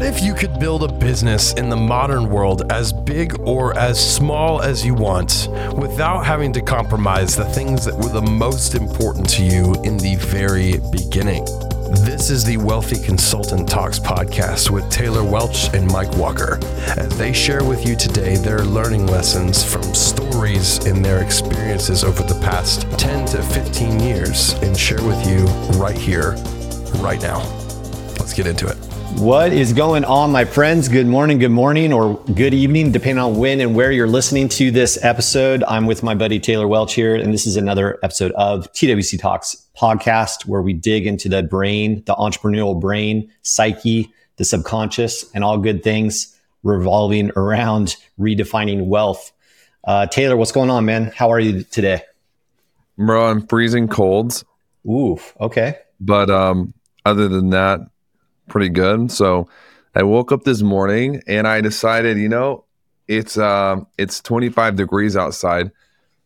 What if you could build a business in the modern world as big or as small as you want without having to compromise the things that were the most important to you in the very beginning? This is the Wealthy Consultant Talks podcast with Taylor Welch and Mike Walker as they share with you today their learning lessons from stories in their experiences over the past 10 to 15 years and share with you right here, right now. Let's get into it. What is going on, my friends? Good morning, good morning, or good evening, depending on when and where you're listening to this episode. I'm with my buddy Taylor Welch here, and this is another episode of TWC Talks podcast where we dig into the brain, the entrepreneurial brain, psyche, the subconscious, and all good things revolving around redefining wealth. Uh, Taylor, what's going on, man? How are you today? Bro, I'm freezing colds. Ooh, okay. But um, other than that, pretty good. So I woke up this morning and I decided, you know, it's uh, it's 25 degrees outside.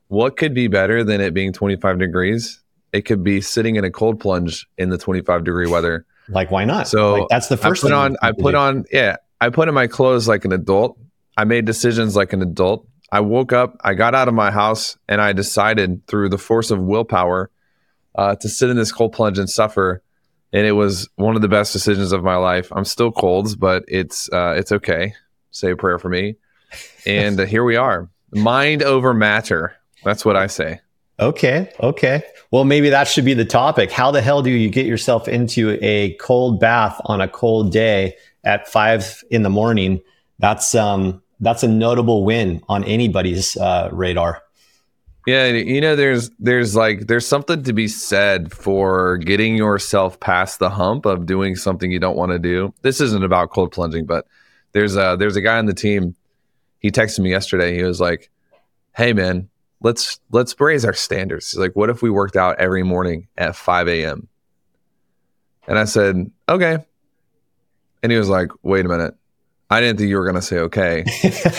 What could be better than it being 25 degrees? It could be sitting in a cold plunge in the 25 degree weather. Like, why not? So like, that's the first. I put on. I put do. on. Yeah, I put in my clothes like an adult. I made decisions like an adult. I woke up. I got out of my house and I decided through the force of willpower uh, to sit in this cold plunge and suffer and it was one of the best decisions of my life. I'm still colds, but it's uh, it's okay. Say a prayer for me, and uh, here we are. Mind over matter. That's what I say. Okay. Okay. Well, maybe that should be the topic. How the hell do you get yourself into a cold bath on a cold day at five in the morning? That's um that's a notable win on anybody's uh, radar. Yeah, you know, there's there's like there's something to be said for getting yourself past the hump of doing something you don't want to do. This isn't about cold plunging, but there's a there's a guy on the team. He texted me yesterday. He was like, "Hey, man, let's let's raise our standards." He's like, "What if we worked out every morning at 5 a.m.?" And I said, "Okay." And he was like, "Wait a minute." I didn't think you were going to say okay.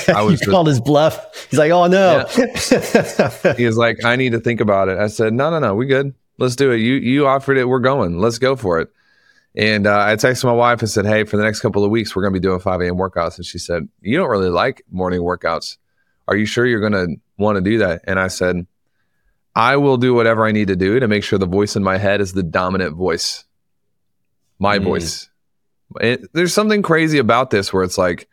I was just, called his bluff. He's like, "Oh no." Yeah. he was like, "I need to think about it." I said, "No, no, no, we good. Let's do it. You you offered it. We're going. Let's go for it." And uh, I texted my wife and said, "Hey, for the next couple of weeks, we're going to be doing 5 a.m. workouts." And she said, "You don't really like morning workouts. Are you sure you're going to want to do that?" And I said, "I will do whatever I need to do to make sure the voice in my head is the dominant voice, my mm. voice." It, there's something crazy about this where it's like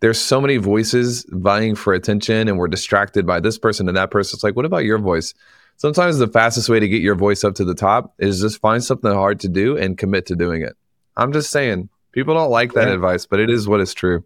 there's so many voices vying for attention and we're distracted by this person and that person. It's like, what about your voice? Sometimes the fastest way to get your voice up to the top is just find something hard to do and commit to doing it. I'm just saying, people don't like that yeah. advice, but it is what is true.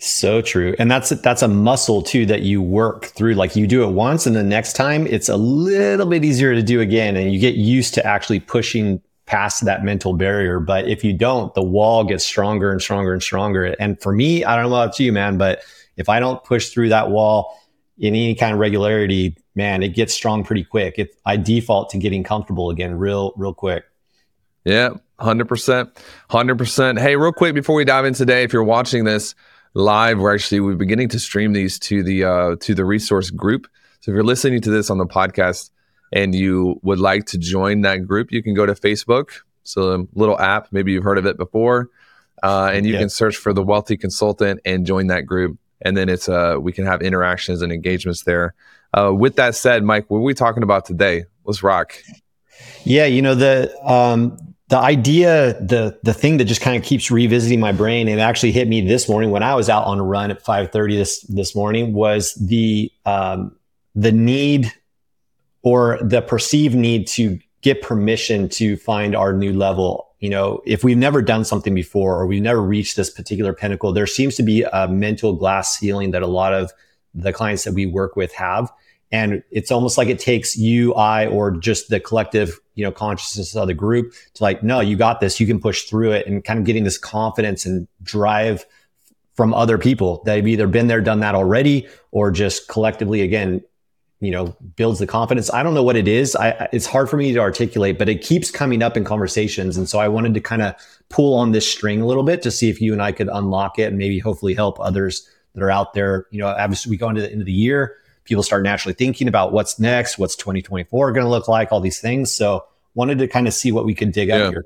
So true. And that's that's a muscle too that you work through. Like you do it once and the next time it's a little bit easier to do again and you get used to actually pushing past that mental barrier. But if you don't, the wall gets stronger and stronger and stronger. And for me, I don't know about you, man, but if I don't push through that wall in any kind of regularity, man, it gets strong pretty quick. It, I default to getting comfortable again real, real quick. Yeah, 100%. 100%. Hey, real quick before we dive in today, if you're watching this live, we're actually we're beginning to stream these to the uh, to the resource group. So if you're listening to this on the podcast, and you would like to join that group, you can go to Facebook. So a little app, maybe you've heard of it before, uh, and you yeah. can search for the Wealthy Consultant and join that group. And then it's uh, we can have interactions and engagements there. Uh, with that said, Mike, what are we talking about today? Let's rock. Yeah, you know the um, the idea, the the thing that just kind of keeps revisiting my brain, and actually hit me this morning when I was out on a run at five thirty this this morning was the um, the need or the perceived need to get permission to find our new level. You know, if we've never done something before or we've never reached this particular pinnacle, there seems to be a mental glass ceiling that a lot of the clients that we work with have. And it's almost like it takes you, I, or just the collective, you know, consciousness of the group to like, no, you got this. You can push through it and kind of getting this confidence and drive from other people that have either been there, done that already, or just collectively, again, you know builds the confidence. I don't know what it is. I, it's hard for me to articulate but it keeps coming up in conversations. And so i wanted to kind of pull on this string a little bit to see if you and i could unlock it and maybe hopefully help others that are out there. You know as we go into the end of the year people start naturally thinking about what's next what's 2024 going to look like all these things. So wanted to kind of see what we could dig yeah. out here.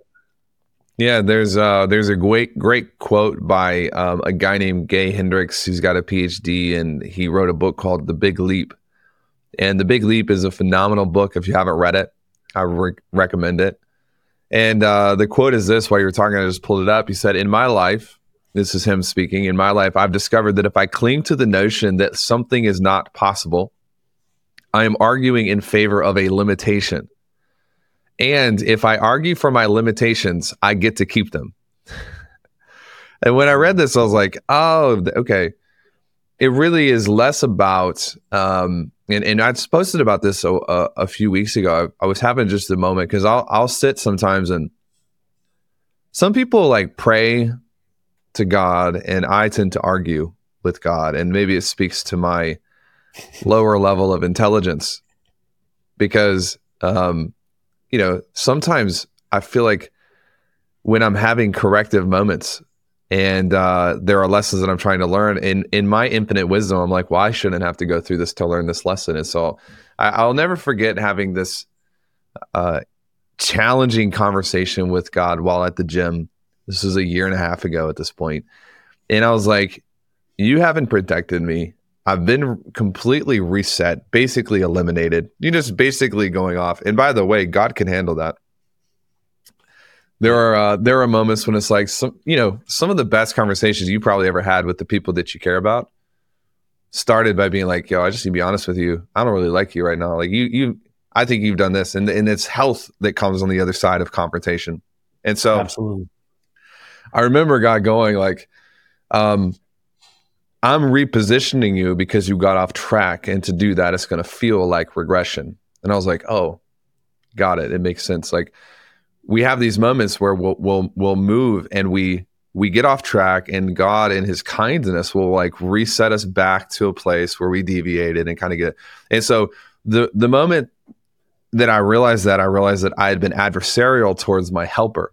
Yeah, there's uh there's a great great quote by um, a guy named Gay Hendricks. Who's got a PhD and he wrote a book called The Big Leap. And The Big Leap is a phenomenal book. If you haven't read it, I re- recommend it. And uh, the quote is this: While you were talking, I just pulled it up. He said, "In my life, this is him speaking. In my life, I've discovered that if I cling to the notion that something is not possible, I am arguing in favor of a limitation." And if I argue for my limitations, I get to keep them. and when I read this, I was like, oh, okay. It really is less about, um, and, and I posted about this a, a, a few weeks ago. I, I was having just a moment because I'll, I'll sit sometimes and some people like pray to God, and I tend to argue with God. And maybe it speaks to my lower level of intelligence because um, you know, sometimes I feel like when I'm having corrective moments and uh, there are lessons that I'm trying to learn, in in my infinite wisdom, I'm like, well, I shouldn't have to go through this to learn this lesson. And so I, will never forget having this uh, challenging conversation with God while at the gym. This was a year and a half ago at this point, and I was like, "You haven't protected me I've been completely reset, basically eliminated. You're just basically going off. And by the way, God can handle that. There are uh, there are moments when it's like some you know some of the best conversations you probably ever had with the people that you care about started by being like, yo, I just need to be honest with you. I don't really like you right now. Like you you I think you've done this, and and it's health that comes on the other side of confrontation. And so, absolutely, I remember God going like, um, I'm repositioning you because you got off track. And to do that, it's going to feel like regression. And I was like, oh, got it. It makes sense. Like we have these moments where we'll, we'll, we'll move and we, we get off track and God in his kindness will like reset us back to a place where we deviated and kind of get, and so the, the moment that I realized that I realized that I had been adversarial towards my helper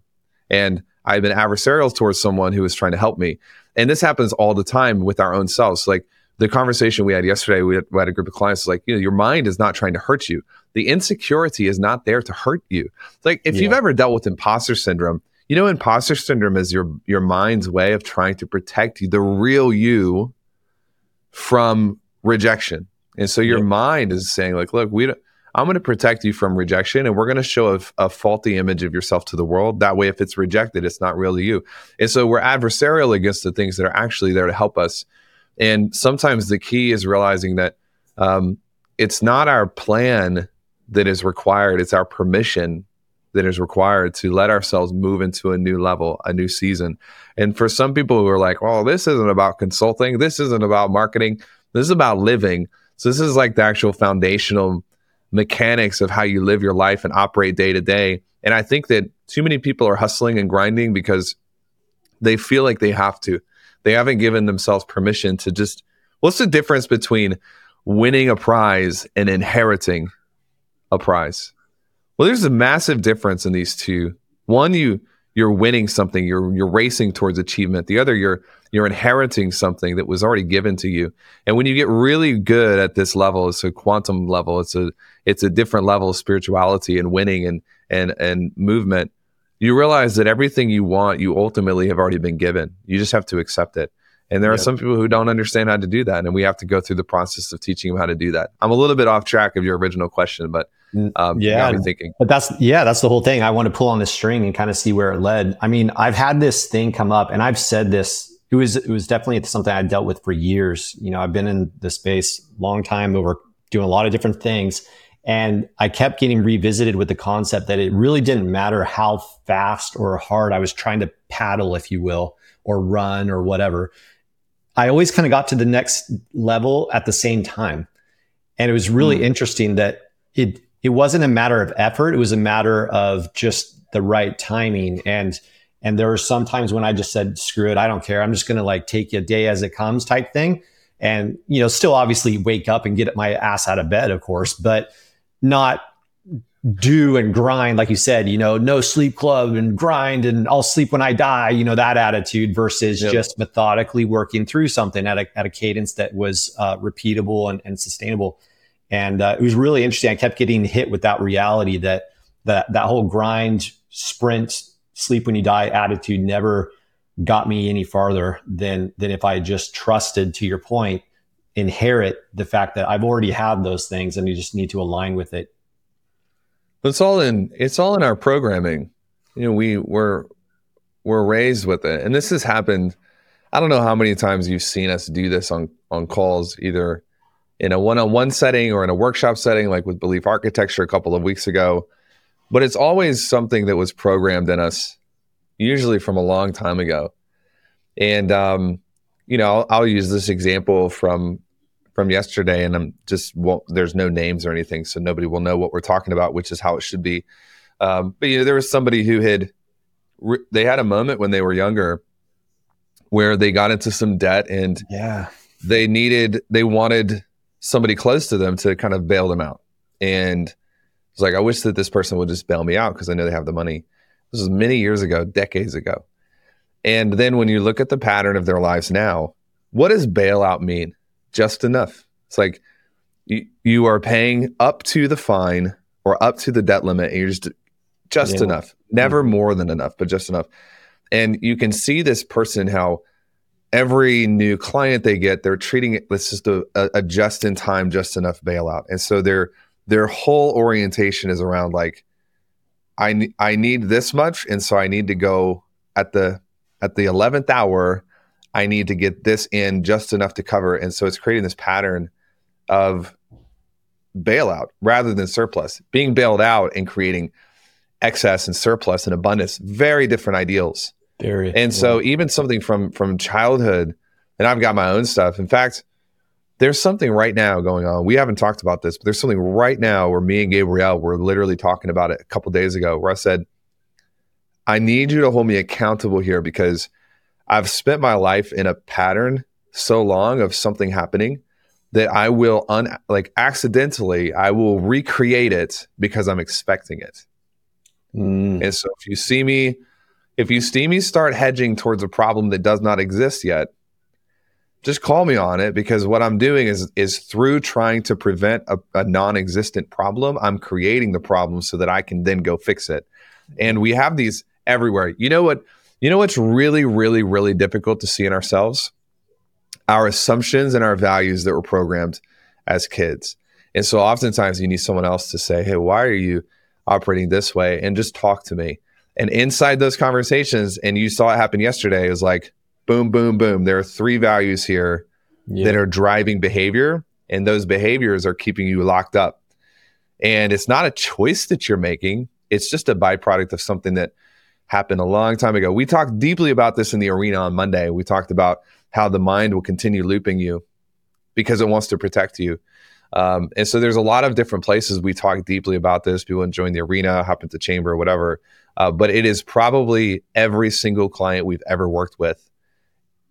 and I had been adversarial towards someone who was trying to help me and this happens all the time with our own selves. Like the conversation we had yesterday, we had, we had a group of clients like, you know, your mind is not trying to hurt you. The insecurity is not there to hurt you. like if yeah. you've ever dealt with imposter syndrome, you know, imposter syndrome is your your mind's way of trying to protect you, the real you, from rejection. And so your yeah. mind is saying, like, look, we don't I'm going to protect you from rejection and we're going to show a, a, faulty image of yourself to the world. That way, if it's rejected, it's not really you. And so we're adversarial against the things that are actually there to help us. And sometimes the key is realizing that um, it's not our plan that is required, it's our permission that is required to let ourselves move into a new level, a new season. And for some people who are like, well, this isn't about consulting, this isn't about marketing, this is about living. So this is like the actual foundational mechanics of how you live your life and operate day to day. And I think that too many people are hustling and grinding because they feel like they have to. They haven't given themselves permission to just what's the difference between winning a prize and inheriting a prize? Well, there's a massive difference in these two. One, you you're winning something, you're you're racing towards achievement. The other, you're you're inheriting something that was already given to you. And when you get really good at this level, it's a quantum level. It's a it's a different level of spirituality and winning and and and movement. You realize that everything you want, you ultimately have already been given. You just have to accept it. And there are some people who don't understand how to do that, and we have to go through the process of teaching them how to do that. I'm a little bit off track of your original question, but um, yeah, thinking. But that's yeah, that's the whole thing. I want to pull on this string and kind of see where it led. I mean, I've had this thing come up, and I've said this. It was it was definitely something I dealt with for years. You know, I've been in the space long time over doing a lot of different things, and I kept getting revisited with the concept that it really didn't matter how fast or hard I was trying to paddle, if you will, or run or whatever. I always kind of got to the next level at the same time. And it was really mm. interesting that it it wasn't a matter of effort, it was a matter of just the right timing and and there were some times when I just said, screw it, I don't care. I'm just going to like take a day as it comes type thing. And, you know, still obviously wake up and get my ass out of bed, of course, but not do and grind, like you said, you know, no sleep club and grind and I'll sleep when I die, you know, that attitude versus yep. just methodically working through something at a, at a cadence that was uh, repeatable and, and, sustainable. And uh, it was really interesting. I kept getting hit with that reality that that, that whole grind, sprint, sleep when you die attitude never got me any farther than than if I just trusted to your point inherit the fact that I've already had those things and you just need to align with it. It's all in it's all in our programming. You know, we were we're raised with it. And this has happened I don't know how many times you've seen us do this on on calls either in a one-on-one setting or in a workshop setting like with belief architecture a couple of weeks ago. But it's always something that was programmed in us usually from a long time ago. And um, you know, I'll, I'll, use this example from from yesterday, and I'm just won't. There's no names or anything, so nobody will know what we're talking about, which is how it should be. Um, but you know, there was somebody who had re- they had a moment when they were younger where they got into some debt and yeah, they needed they wanted somebody close to them to kind of bail them out, and it's like I wish that this person would just bail me out because I know they have the money. This was many years ago, decades ago. And then when you look at the pattern of their lives now, what does bailout mean? Just enough. It's like you, you are paying up to the fine or up to the debt limit, and you're just just yeah. enough. Never mm-hmm. more than enough, but just enough. And you can see this person how every new client they get, they're treating it. This just a, a just in time, just enough bailout, and so their their whole orientation is around like, I I need this much, and so I need to go at the at the 11th hour, I need to get this in just enough to cover. And so it's creating this pattern of bailout rather than surplus. Being bailed out and creating excess and surplus and abundance, very different ideals. Very. And so even something from from childhood, and I've got my own stuff. In fact, there's something right now going on. We haven't talked about this, but there's something right now where me and Gabrielle were literally talking about it a couple days ago where I said, I need you to hold me accountable here because I've spent my life in a pattern so long of something happening that I will un like accidentally I will recreate it because I'm expecting it. Mm. And so if you see me if you see me start hedging towards a problem that does not exist yet, just call me on it because what I'm doing is is through trying to prevent a, a non-existent problem, I'm creating the problem so that I can then go fix it. And we have these everywhere. You know what? You know what's really, really, really difficult to see in ourselves? Our assumptions and our values that were programmed as kids. And so oftentimes you need someone else to say, Hey, why are you operating this way? And just talk to me. And inside those conversations, and you saw it happen yesterday, is like boom, boom, boom. There are three values here yeah. that are driving behavior, and those behaviors are keeping you locked up. And it's not a choice that you're making, it's just a byproduct of something that happened a long time ago. We talked deeply about this in the arena on Monday. We talked about how the mind will continue looping you because it wants to protect you. Um, and so there's a lot of different places we talk deeply about this. People enjoying the arena, hop into chamber, whatever. Uh, but it is probably every single client we've ever worked with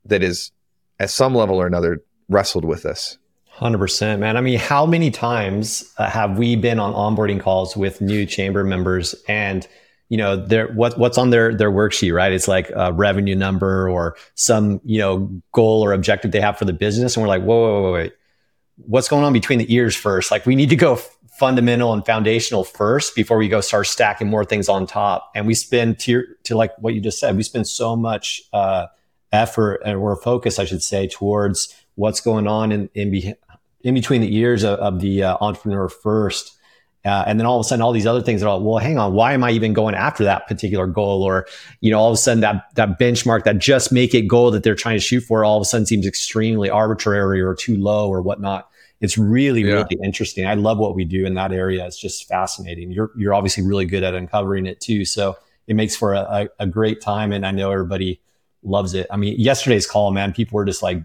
that is at some level or another wrestled with this. 100% man i mean how many times uh, have we been on onboarding calls with new chamber members and you know their what what's on their their worksheet right? It's like a revenue number or some you know goal or objective they have for the business. And we're like whoa whoa whoa wait. What's going on between the ears first? Like we need to go f- fundamental and foundational first before we go start stacking more things on top. And we spend to to like what you just said we spend so much uh, effort or focus i should say towards what's going on in in, be, in between the ears of, of the uh, entrepreneur first uh, and then all of a sudden, all these other things are all, well, hang on, why am I even going after that particular goal? Or, you know, all of a sudden that, that benchmark, that just make it goal that they're trying to shoot for all of a sudden seems extremely arbitrary or too low or whatnot. It's really, yeah. really interesting. I love what we do in that area. It's just fascinating. You're, you're obviously really good at uncovering it too. So it makes for a, a, a great time. And I know everybody loves it. I mean, yesterday's call, man, people were just like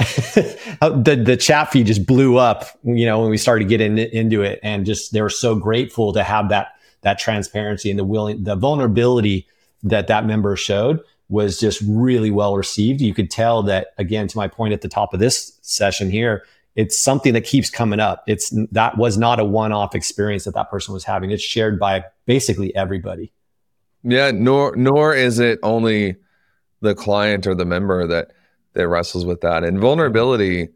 the the chat feed just blew up, you know, when we started getting into it, and just they were so grateful to have that that transparency and the willing the vulnerability that that member showed was just really well received. You could tell that again, to my point at the top of this session here, it's something that keeps coming up. It's that was not a one off experience that that person was having. It's shared by basically everybody. Yeah, nor nor is it only the client or the member that that wrestles with that. And vulnerability,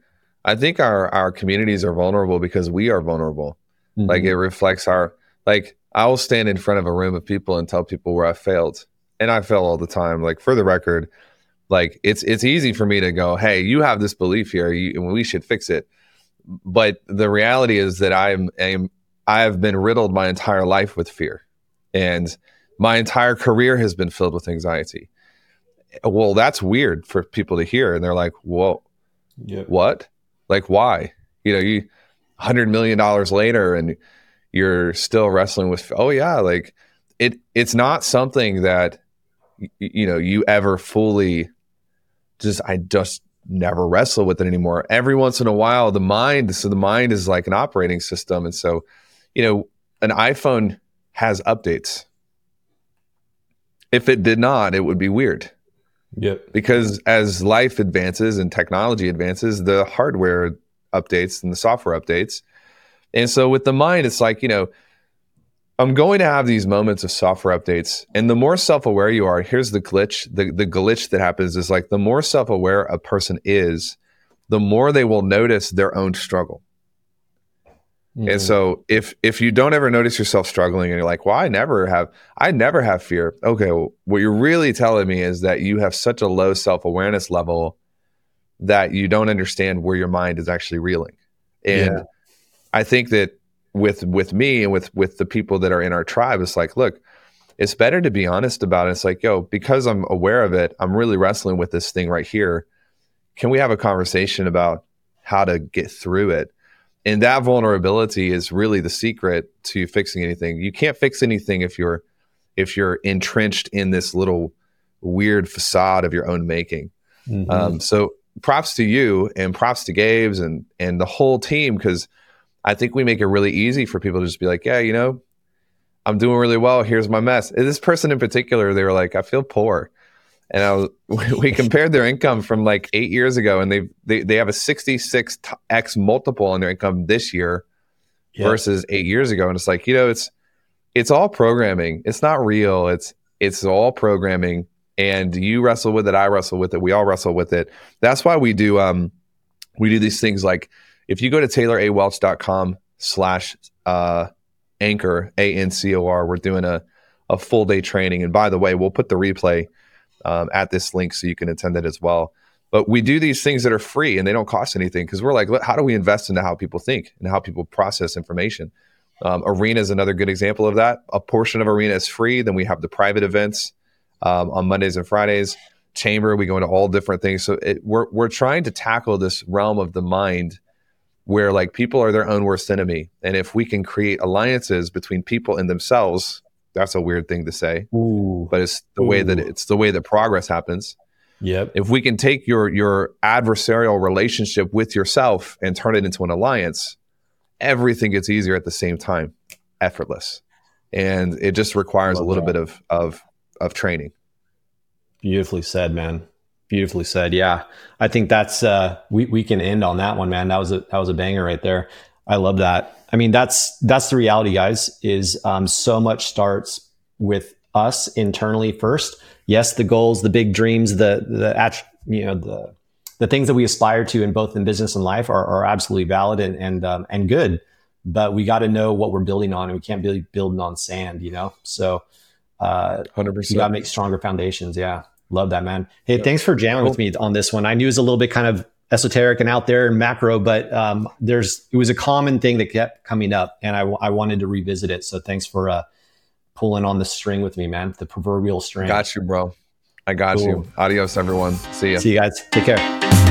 I think our our communities are vulnerable because we are vulnerable. Mm-hmm. Like it reflects our like I will stand in front of a room of people and tell people where I failed. and I fail all the time. Like for the record, like it's it's easy for me to go, hey, you have this belief here, you, we should fix it. But the reality is that I'm, I'm I have been riddled my entire life with fear, and my entire career has been filled with anxiety. Well, that's weird for people to hear, and they're like, "Whoa, yep. what? Like, why? You know, you hundred million dollars later, and you're still wrestling with. Oh yeah, like it. It's not something that you know you ever fully just. I just never wrestle with it anymore. Every once in a while, the mind. So the mind is like an operating system, and so you know, an iPhone has updates. If it did not, it would be weird. Yep. Because as life advances and technology advances, the hardware updates and the software updates. And so with the mind, it's like, you know, I'm going to have these moments of software updates. And the more self aware you are, here's the glitch. The, the glitch that happens is like the more self aware a person is, the more they will notice their own struggle. Mm-hmm. And so if if you don't ever notice yourself struggling and you're like, well, I never have I never have fear. Okay, well, what you're really telling me is that you have such a low self-awareness level that you don't understand where your mind is actually reeling. And yeah. I think that with with me and with with the people that are in our tribe, it's like, look, it's better to be honest about it. It's like, yo, because I'm aware of it, I'm really wrestling with this thing right here. Can we have a conversation about how to get through it? And that vulnerability is really the secret to fixing anything. You can't fix anything if you're if you're entrenched in this little weird facade of your own making. Mm-hmm. um, so props to you and props to gabe's and and the whole team because i think we make it really easy for people to just be like yeah you know i'm doing really well. Here's my mess. And this person in particular they were like i feel poor and I was, we compared their income from like eight years ago, and they they they have a 66x multiple on their income this year yeah. versus eight years ago, and it's like you know it's it's all programming. It's not real. It's it's all programming, and you wrestle with it. I wrestle with it. We all wrestle with it. That's why we do um we do these things like if you go to taylorawelch.com slash uh anchor a n c o r, we're doing a a full day training, and by the way, we'll put the replay um, at this link so you can attend it as well. But we do these things that are free and they don't cost anything because we're like, how do we invest into how people think and how people process information? Um, Arena is another good example of that. A portion of Arena is free. Then we have the private events um, on Mondays and Fridays. Chamber, we go into all different things. So it, we're we're trying to tackle this realm of the mind where like people are their own worst enemy, and if we can create alliances between people and themselves, that's a weird thing to say, Ooh. but it's the Ooh. way that it's the way that progress happens. Yep. If we can take your your adversarial relationship with yourself and turn it into an alliance, everything gets easier at the same time, effortless, and it just requires a little that. bit of of of training. Beautifully said, man. Beautifully said. Yeah, I think that's uh, we we can end on that one, man. That was a that was a banger right there. I love that. I mean, that's that's the reality, guys. Is um, so much starts with us internally first. Yes, the goals, the big dreams, the the you know the the things that we aspire to in both in business and life are, are absolutely valid and and um, and good. But we got to know what we're building on, and we can't be building on sand, you know. So, uh, hundred uh, percent, you got to make stronger foundations. Yeah, love that, man. Hey, thanks for jamming cool. with me on this one. I knew it was a little bit kind of esoteric and out there and macro, but um, there's it was a common thing that kept coming up, and I, I wanted to revisit it. So thanks for uh, pulling on the string with me, man. The proverbial string. Got you, bro. I got cool. you. Adios, everyone. See you. See you guys. Take care.